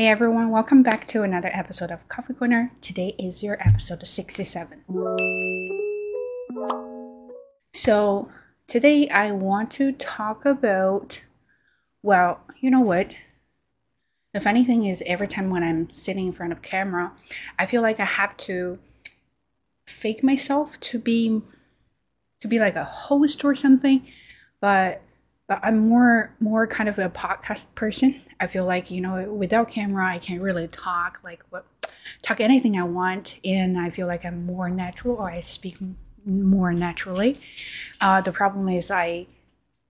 Hey everyone, welcome back to another episode of Coffee Corner. Today is your episode 67. So, today I want to talk about, well, you know what? The funny thing is, every time when I'm sitting in front of camera, I feel like I have to fake myself to be to be like a host or something, but but I'm more more kind of a podcast person. I feel like you know without camera I can really talk like what talk anything I want, and I feel like I'm more natural or I speak more naturally. Uh, the problem is I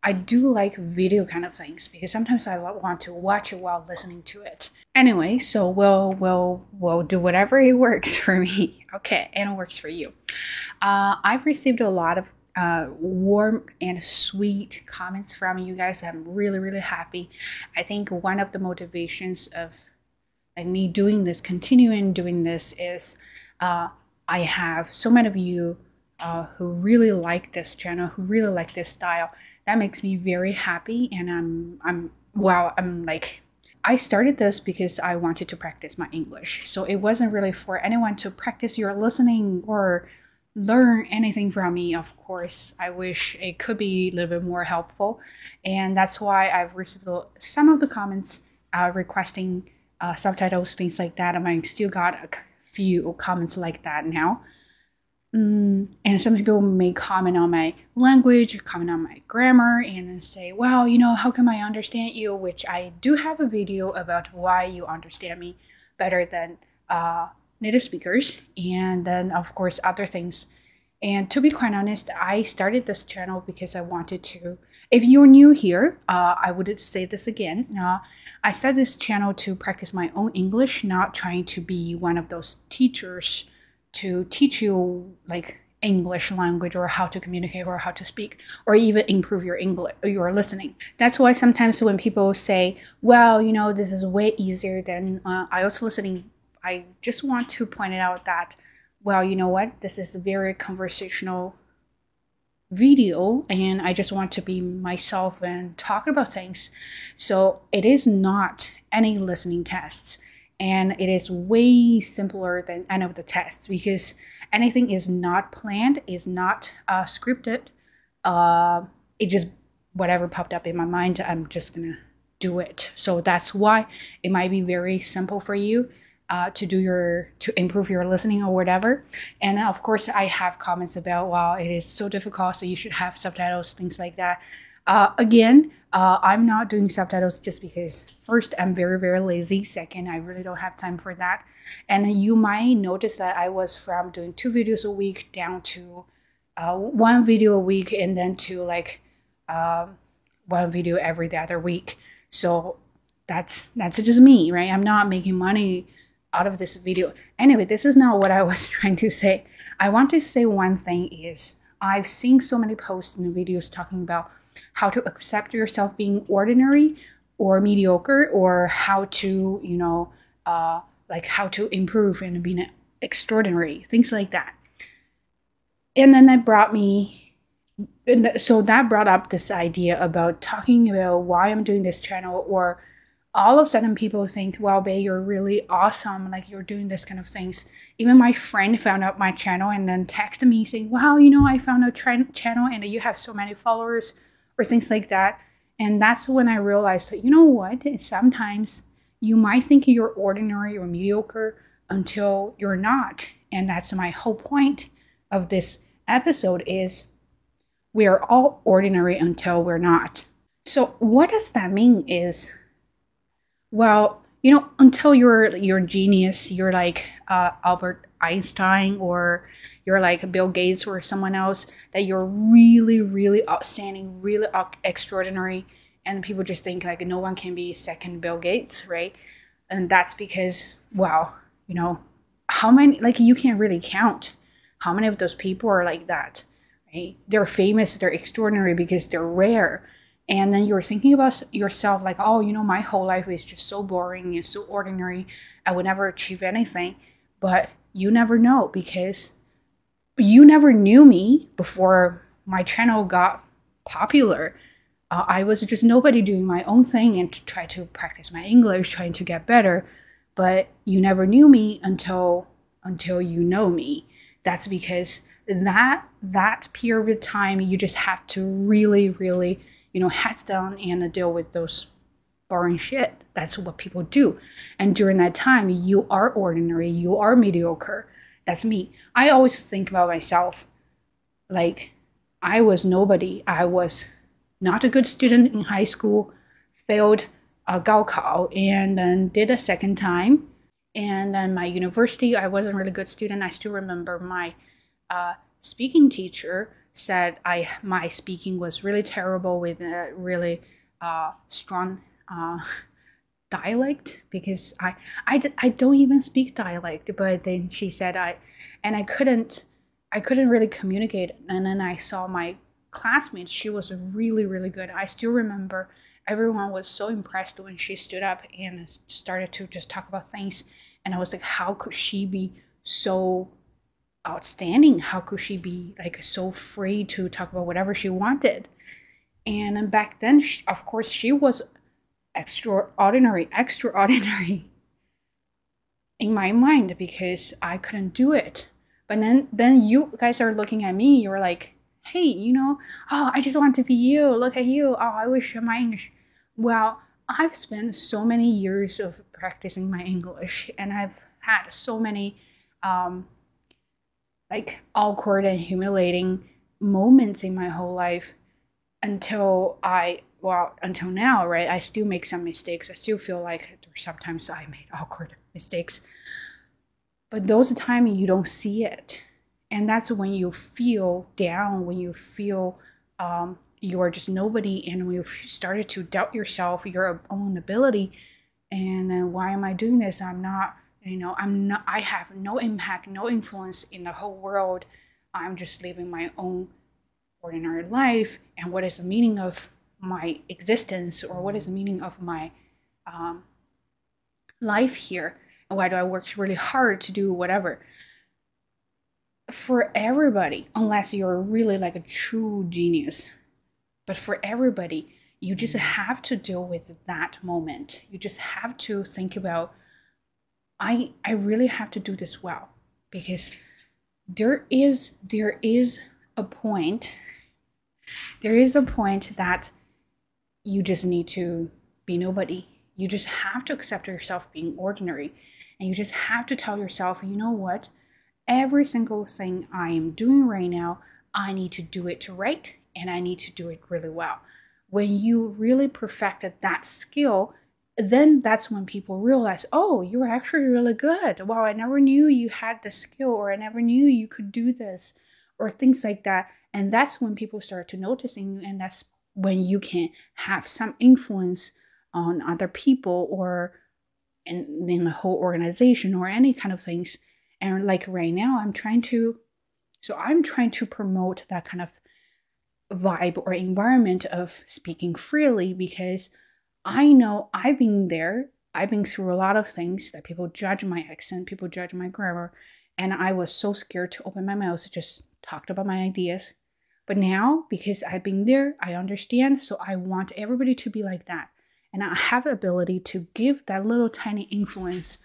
I do like video kind of things because sometimes I want to watch it while listening to it. Anyway, so we'll we'll we'll do whatever it works for me. Okay, and it works for you. Uh, I've received a lot of uh, warm and sweet comments from you guys. I'm really, really happy. I think one of the motivations of like me doing this, continuing doing this, is uh, I have so many of you uh, who really like this channel, who really like this style. That makes me very happy, and I'm I'm wow. I'm like I started this because I wanted to practice my English. So it wasn't really for anyone to practice your listening or learn anything from me, of course. I wish it could be a little bit more helpful. And that's why I've received some of the comments uh, requesting uh, subtitles, things like that. And I still got a few comments like that now. Mm, and some people may comment on my language, comment on my grammar, and then say, well, you know, how come I understand you? Which I do have a video about why you understand me better than uh, native speakers, and then of course other things. And to be quite honest, I started this channel because I wanted to. If you're new here, uh, I would say this again. Uh, I started this channel to practice my own English, not trying to be one of those teachers to teach you like English language or how to communicate or how to speak or even improve your English your listening. That's why sometimes when people say, "Well, you know, this is way easier than uh, IELTS listening," I just want to point it out that, well, you know what? This is a very conversational video and I just want to be myself and talk about things. So it is not any listening tests and it is way simpler than any of the tests because anything is not planned, is not uh, scripted. Uh, it just whatever popped up in my mind, I'm just gonna do it. So that's why it might be very simple for you uh, to do your to improve your listening or whatever. And of course, I have comments about wow, it is so difficult, so you should have subtitles, things like that. Uh, again, uh, I'm not doing subtitles just because first I'm very very lazy. Second, I really don't have time for that. And you might notice that I was from doing two videos a week down to uh, one video a week, and then to like um, one video every other week. So that's that's just me, right? I'm not making money out of this video. Anyway, this is not what I was trying to say. I want to say one thing is I've seen so many posts and videos talking about how to accept yourself being ordinary or mediocre or how to, you know, uh, like how to improve and be extraordinary, things like that. And then that brought me, so that brought up this idea about talking about why I'm doing this channel or all of a sudden people think, wow, Bei, you're really awesome. Like you're doing this kind of things. Even my friend found out my channel and then texted me saying, wow, you know, I found a channel and you have so many followers or things like that. And that's when I realized that, you know what? Sometimes you might think you're ordinary or mediocre until you're not. And that's my whole point of this episode is we are all ordinary until we're not. So what does that mean is well, you know, until you're you're genius, you're like uh, Albert Einstein or you're like Bill Gates or someone else that you're really, really outstanding, really extraordinary, and people just think like no one can be second Bill Gates, right? And that's because, well, you know, how many like you can't really count how many of those people are like that, right? They're famous, they're extraordinary because they're rare and then you're thinking about yourself like oh you know my whole life is just so boring and so ordinary i would never achieve anything but you never know because you never knew me before my channel got popular uh, I was just nobody doing my own thing and to try to practice my English, trying to get better. But you never knew me until until you know me. That's because that that period of time you just have to really, really, you know, heads down and deal with those boring shit. That's what people do. And during that time, you are ordinary, you are mediocre. That's me. I always think about myself like I was nobody. I was not a good student in high school, failed a Gaokao, and then did a second time. And then my university, I wasn't really good student. I still remember my uh, speaking teacher said I my speaking was really terrible with a really uh, strong uh, dialect because I, I, I don't even speak dialect. But then she said I, and I couldn't I couldn't really communicate. And then I saw my classmate, she was really, really good. I still remember everyone was so impressed when she stood up and started to just talk about things. And I was like, how could she be so outstanding? How could she be like so free to talk about whatever she wanted? And back then, she, of course, she was extraordinary, extraordinary in my mind because I couldn't do it. But then, then you guys are looking at me. You're like, hey, you know, oh, I just want to be you. Look at you. Oh, I wish my English. Well, I've spent so many years of practicing my English, and I've had so many, um, like awkward and humiliating moments in my whole life until I well until now right? I still make some mistakes. I still feel like sometimes I made awkward mistakes. But those times you don't see it. And that's when you feel down when you feel um, you're just nobody. And when you started to doubt yourself your own ability. And then why am i doing this? I'm not you know i'm not i have no impact no influence in the whole world. I'm just living my own ordinary life. And what is the meaning of my existence or what is the meaning of my um, life here? And why do i work really hard to do whatever? For everybody, unless you're really like a true genius, but for everybody, you just have to deal with that moment. You just have to think about, I I really have to do this well because there is there is a point there is a point that you just need to be nobody. You just have to accept yourself being ordinary. And you just have to tell yourself, you know what? every single thing I am doing right now, I need to do it right and I need to do it really well. When you really perfected that skill, then that's when people realize, oh, you're actually really good. Wow, I never knew you had the skill, or I never knew you could do this, or things like that. And that's when people start to noticing you, and that's when you can have some influence on other people or in, in the whole organization or any kind of things and like right now, I'm trying to, so I'm trying to promote that kind of vibe or environment of speaking freely because I know I've been there. I've been through a lot of things that people judge my accent, people judge my grammar, and I was so scared to open my mouth to just talk about my ideas. But now, because I've been there, I understand. So I want everybody to be like that. And I have the ability to give that little tiny influence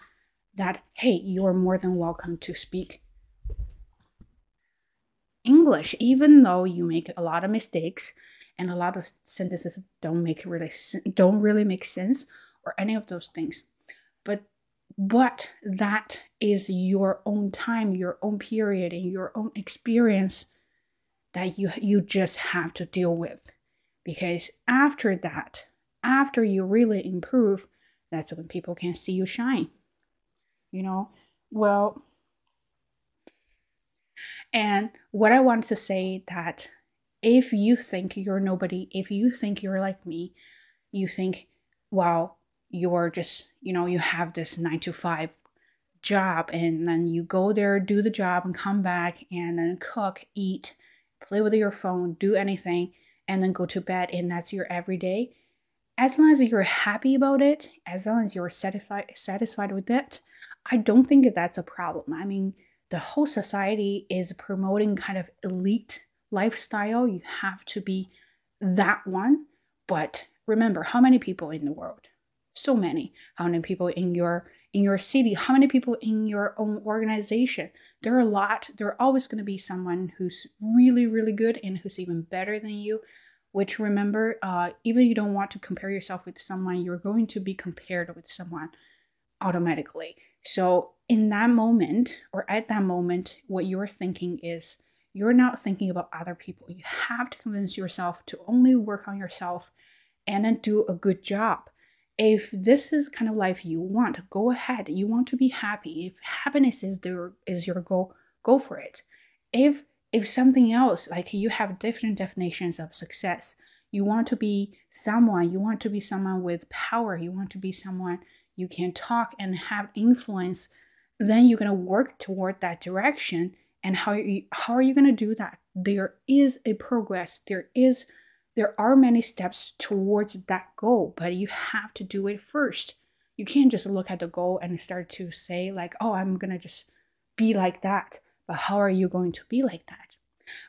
that, hey, you're more than welcome to speak English, even though you make a lot of mistakes and a lot of sentences don't make really don't really make sense or any of those things. But but that is your own time, your own period, and your own experience that you you just have to deal with. Because after that, after you really improve, that's when people can see you shine you know? Well, and what I want to say that if you think you're nobody, if you think you're like me, you think, wow, you're just, you know, you have this nine to five job and then you go there, do the job and come back and then cook, eat, play with your phone, do anything, and then go to bed and that's your everyday. As long as you're happy about it, as long as you're satisfied satisfied with it, I don't think that that's a problem. I mean, the whole society is promoting kind of elite lifestyle. You have to be that one. But remember, how many people in the world? So many. How many people in your in your city? How many people in your own organization? There are a lot. There are always going to be someone who's really, really good and who's even better than you. Which remember, uh, even you don't want to compare yourself with someone, you're going to be compared with someone automatically. So in that moment or at that moment, what you're thinking is you're not thinking about other people. You have to convince yourself to only work on yourself and then do a good job. If this is kind of life you want, go ahead. You want to be happy. If happiness is there is your goal, go for it. If if something else, like you have different definitions of success, you want to be someone, you want to be someone with power, you want to be someone you can talk and have influence, then you're going to work toward that direction. And how, you, how are you going to do that? There is a progress. There is there are many steps towards that goal, but you have to do it first. You can't just look at the goal and start to say like, "Oh, I'm going to just be like that." But how are you going to be like that?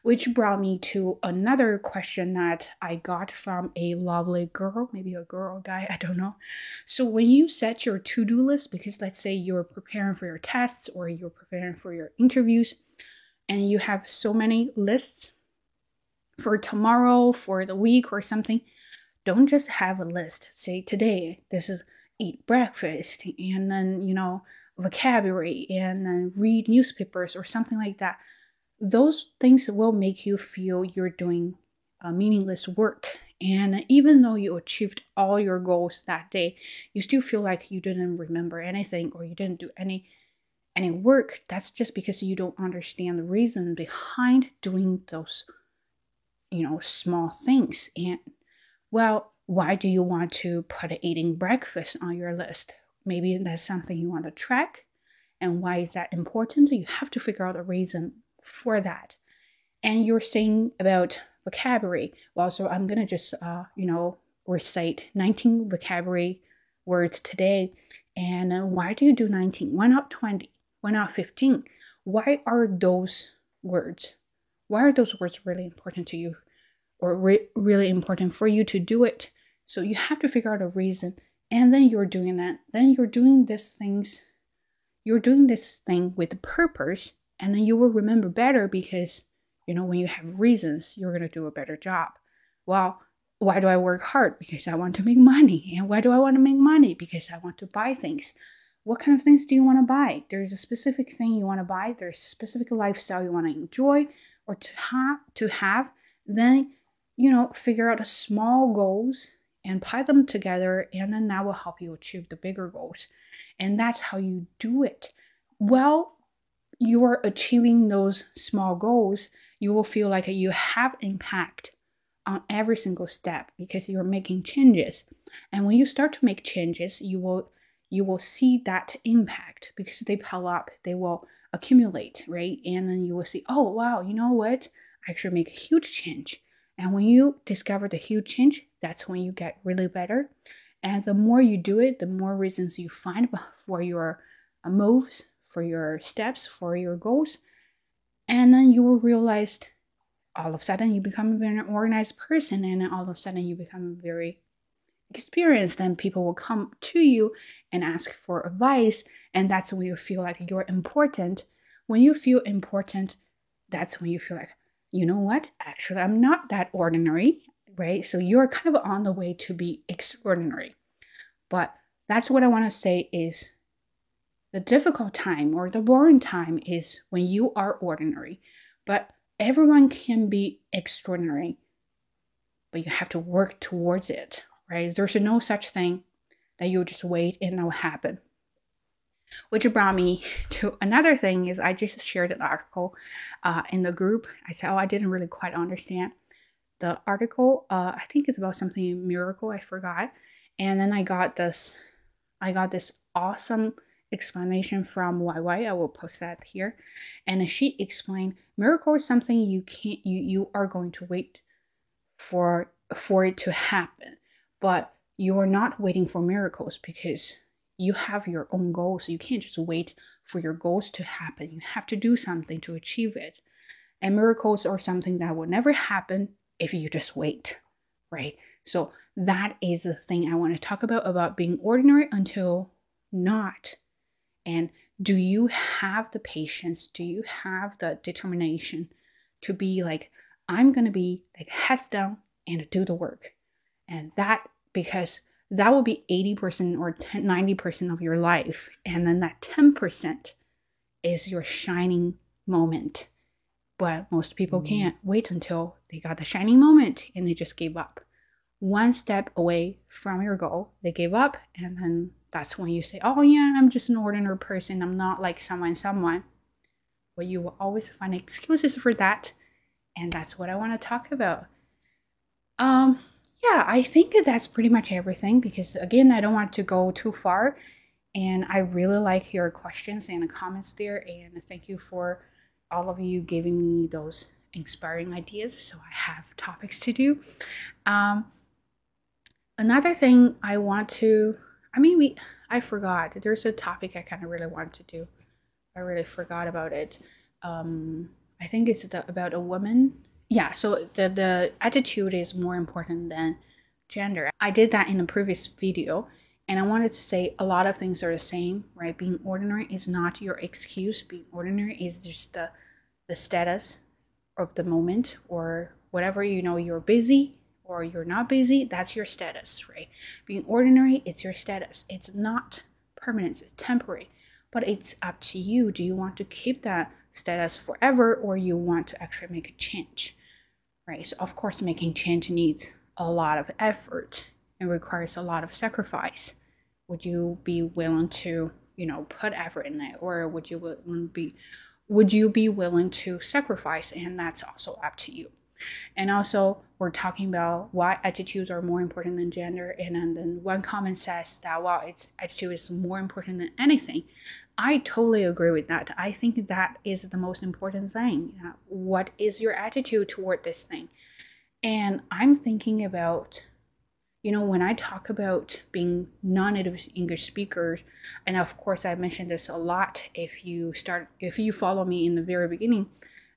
Which brought me to another question that I got from a lovely girl, maybe a girl guy, I don't know. So, when you set your to do list, because let's say you're preparing for your tests or you're preparing for your interviews, and you have so many lists for tomorrow, for the week, or something, don't just have a list. Say, today, this is eat breakfast, and then, you know, vocabulary, and then read newspapers or something like that those things will make you feel you're doing a meaningless work. And even though you achieved all your goals that day, you still feel like you didn't remember anything or you didn't do any any work. That's just because you don't understand the reason behind doing those, you know, small things. And well, why do you want to put eating breakfast on your list? Maybe that's something you want to track. And why is that important? You have to figure out a reason for that. And you're saying about vocabulary. Well, so I'm gonna just uh, you know recite 19 vocabulary words today. And uh, why do you do 19? Why not 20? Why not 15? Why are those words? Why are those words really important to you, or re- really important for you to do it? So you have to figure out a reason, and then you're doing that. Then you're doing these things. You're doing this thing with purpose and then you will remember better because you know when you have reasons you're going to do a better job well why do i work hard because i want to make money and why do i want to make money because i want to buy things what kind of things do you want to buy? There's a specific thing you want to buy there's a specific lifestyle you want to enjoy or to have to have then you know figure out the small goals and pile them together and then that will help you achieve the bigger goals. And that's how you do it. Well you are achieving those small goals, you will feel like you have impact on every single step because you're making changes. And when you start to make changes, you will you will see that impact because they pile up, they will accumulate, right? And then you will see, oh wow, you know what? I actually make a huge change. And when you discover the huge change, that's when you get really better. And the more you do it, the more reasons you find for your uh, moves, for your steps, for your goals. And then you will realize all of a sudden you become a very organized person, and then all of a sudden you become very experienced. Then people will come to you and ask for advice, and that's when you feel like you're important. When you feel important, that's when you feel like, you know what? Actually, I'm not that ordinary, right? So you're kind of on the way to be extraordinary. But that's what I want to say is the difficult time or the boring time is when you are ordinary. But everyone can be extraordinary, but you have to work towards it, right? There's no such thing that you just wait and it'll happen. Which brought me to another thing is I just shared an article uh, in the group. I said, oh, I didn't really quite understand the article. Uh, I think it's about something miracle. I forgot, and then I got this. I got this awesome explanation from YY. I will post that here. And she explained miracle is something you can't you you are going to wait for for it to happen. But you are not waiting for miracles because you have your own goals. You can't just wait for your goals to happen. You have to do something to achieve it. And miracles are something that will never happen if you just wait, right? So that is the thing I want to talk about about being ordinary until not. And do you have the patience? Do you have the determination to be like, I'm going to be like heads down and do the work? And that, because that will be 80% or 10, 90% of your life. And then that 10% is your shining moment. But most people mm-hmm. can't wait until they got the shining moment and they just gave up one step away from your goal, they give up, and then that's when you say, Oh, yeah, I'm just an ordinary person. I'm not like someone, someone. But you will always find excuses for that. And that's what I want to talk about. Um, yeah, I think that that's pretty much everything because, again, I don't want to go too far. And I really like your questions and comments there. And thank you for all of you giving me those inspiring ideas so I have topics to do. Um, another thing I want to, I mean, we, I forgot. There's a topic I kind of really want to do. I really forgot about it. Um, I think it's the, about a woman. Yeah, so the, the attitude is more important than gender. I did that in a previous video, and I wanted to say a lot of things are the same, right? Being ordinary is not your excuse. Being ordinary is just the the status of the moment or whatever you know you're busy or you're not busy, that's your status, right? Being ordinary, it's your status. It's not permanent, it's temporary. But it's up to you. Do you want to keep that status forever or you want to actually make a change? Right? So of course making change needs a lot of effort and requires a lot of sacrifice. Would you be willing to, you know, put effort in it or would you be would you be willing to sacrifice and that's also up to you and also, we're talking about why attitudes are more important than gender. And then one comment says that, well, it's attitude is more important than anything. I totally agree with that. I think that is the most important thing. Uh, what is your attitude toward this thing? And I'm thinking about, you know, when I talk about being non native English speakers, and of course, I mentioned this a lot if you start, if you follow me in the very beginning,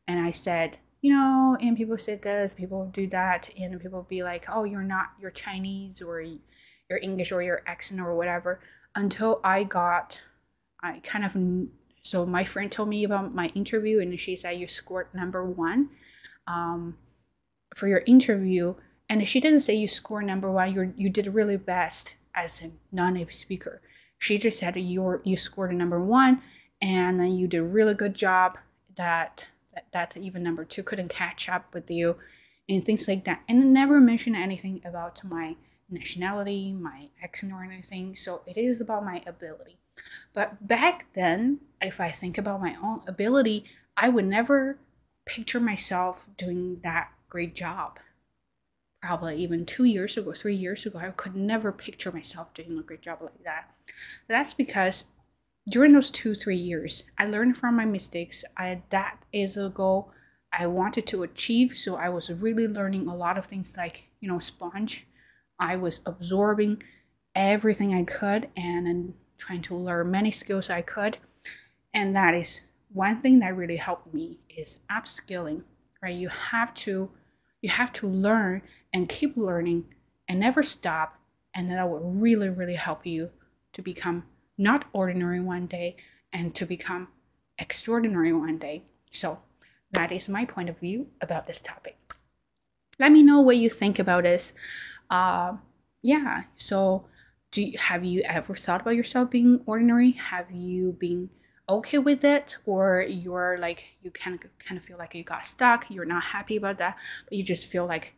and I said, you know, and people say this, people do that, and people be like, oh, you're not, you're Chinese or you're English or your accent or whatever. Until I got, I kind of, so my friend told me about my interview, and she said you scored number one um, for your interview. And she didn't say you scored number one, you you did really best as a non-native speaker. She just said you you scored a number one, and then you did a really good job that that, that even number two couldn't catch up with you and things like that and never mention anything about my nationality my accent or anything so it is about my ability but back then if i think about my own ability i would never picture myself doing that great job. Probably even two years ago three years ago i could never picture myself doing a great job like that. That's because during those two three years i learned from my mistakes. I that is a goal i wanted to achieve. So i was really learning a lot of things like you know sponge. I was absorbing everything i could and then trying to learn many skills i could. And that is one thing that really helped me is upskilling right? You have to you have to learn and keep learning and never stop and that will really really help you to become not ordinary one day and to become extraordinary one day. So that is my point of view about this topic. Let me know what you think about this. Uh, yeah, so do you, have you ever thought about yourself being ordinary? Have you been okay with it, or you're like you of kind of feel like you got stuck? You're not happy about that, but you just feel like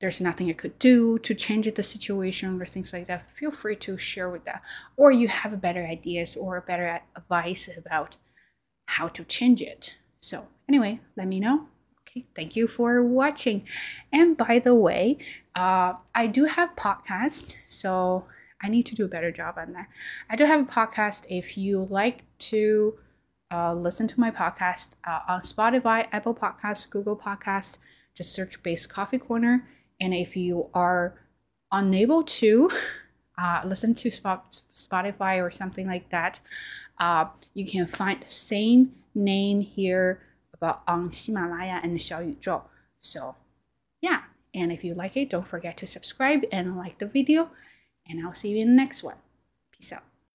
there's nothing you could do to change the situation or things like that, feel free to share with that. Or you have better ideas or better advice about how to change it. So, anyway, let me know. Okay, thank you for watching. And by the way, uh, I do have podcast, so I need to do a better job on that. I do have a podcast. If you like to uh, listen to my podcast uh, on Spotify, Apple Podcasts, Google Podcasts, just search Bei's Coffee Corner. And if you are unable to uh, listen to Spotify or something like that, uh, you can find the same name here about on Himalaya and Xiaoyuzhou. So, yeah. And if you like it, don't forget to subscribe and like the video. And I'll see you in the next one. Peace out.